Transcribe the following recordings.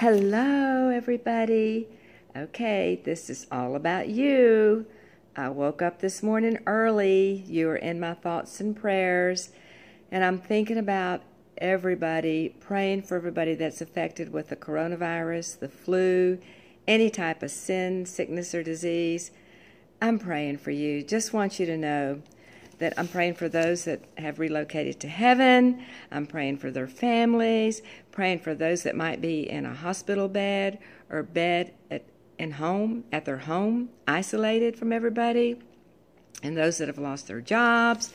Hello, everybody. Okay, this is all about you. I woke up this morning early. You are in my thoughts and prayers, and I'm thinking about everybody, praying for everybody that's affected with the coronavirus, the flu, any type of sin, sickness, or disease. I'm praying for you. Just want you to know that I'm praying for those that have relocated to heaven. I'm praying for their families, praying for those that might be in a hospital bed or bed at in home at their home, isolated from everybody, and those that have lost their jobs,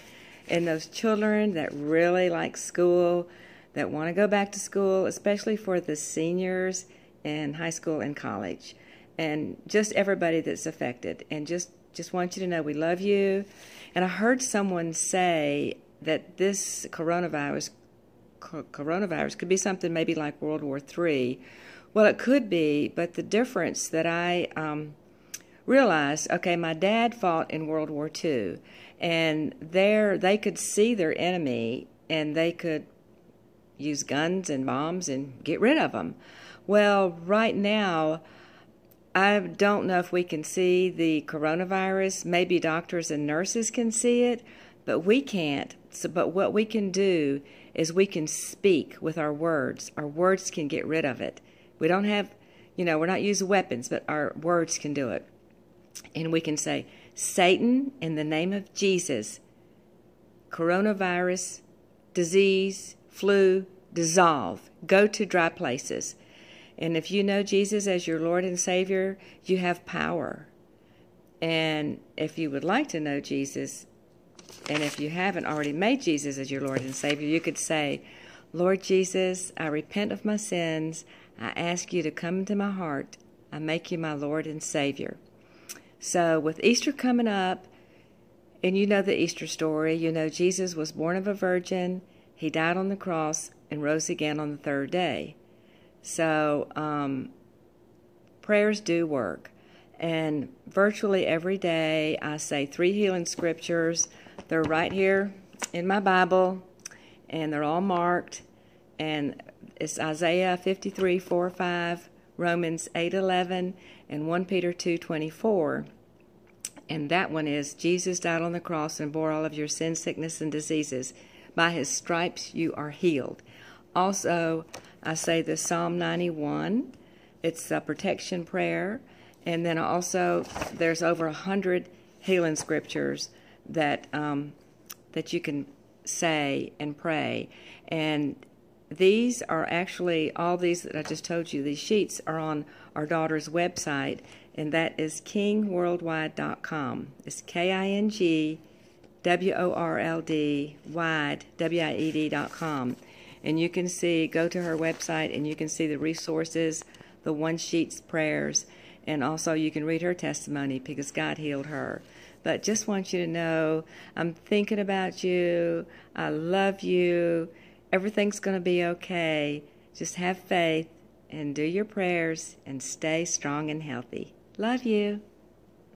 and those children that really like school, that want to go back to school, especially for the seniors in high school and college, and just everybody that's affected. And just just want you to know we love you and I heard someone say that this coronavirus coronavirus could be something maybe like World War III. Well, it could be, but the difference that I um, realized, okay, my dad fought in World War II, and there they could see their enemy and they could use guns and bombs and get rid of them. Well, right now I don't know if we can see the coronavirus. Maybe doctors and nurses can see it, but we can't. So, but what we can do is we can speak with our words. Our words can get rid of it. We don't have, you know, we're not using weapons, but our words can do it. And we can say, Satan, in the name of Jesus, coronavirus, disease, flu, dissolve, go to dry places. And if you know Jesus as your Lord and Savior, you have power. And if you would like to know Jesus, and if you haven't already made Jesus as your Lord and Savior, you could say, Lord Jesus, I repent of my sins. I ask you to come into my heart. I make you my Lord and Savior. So, with Easter coming up, and you know the Easter story, you know Jesus was born of a virgin, he died on the cross, and rose again on the third day. So, um, prayers do work. And virtually every day, I say three healing scriptures. They're right here in my Bible, and they're all marked. And it's Isaiah 53, 4, 5, Romans 8, 11, and 1 Peter 2, 24. And that one is Jesus died on the cross and bore all of your sin, sickness, and diseases. By his stripes you are healed. Also, I say the Psalm 91. It's a protection prayer. And then also, there's over a hundred healing scriptures that um, that you can say and pray. And these are actually all these that I just told you. These sheets are on our daughter's website, and that is kingworldwide.com. It's K I N G W O R L D wide W I E D.com and you can see, go to her website and you can see the resources, the one sheets prayers, and also you can read her testimony because God healed her. But just want you to know I'm thinking about you. I love you. Everything's going to be okay. Just have faith and do your prayers and stay strong and healthy. Love you.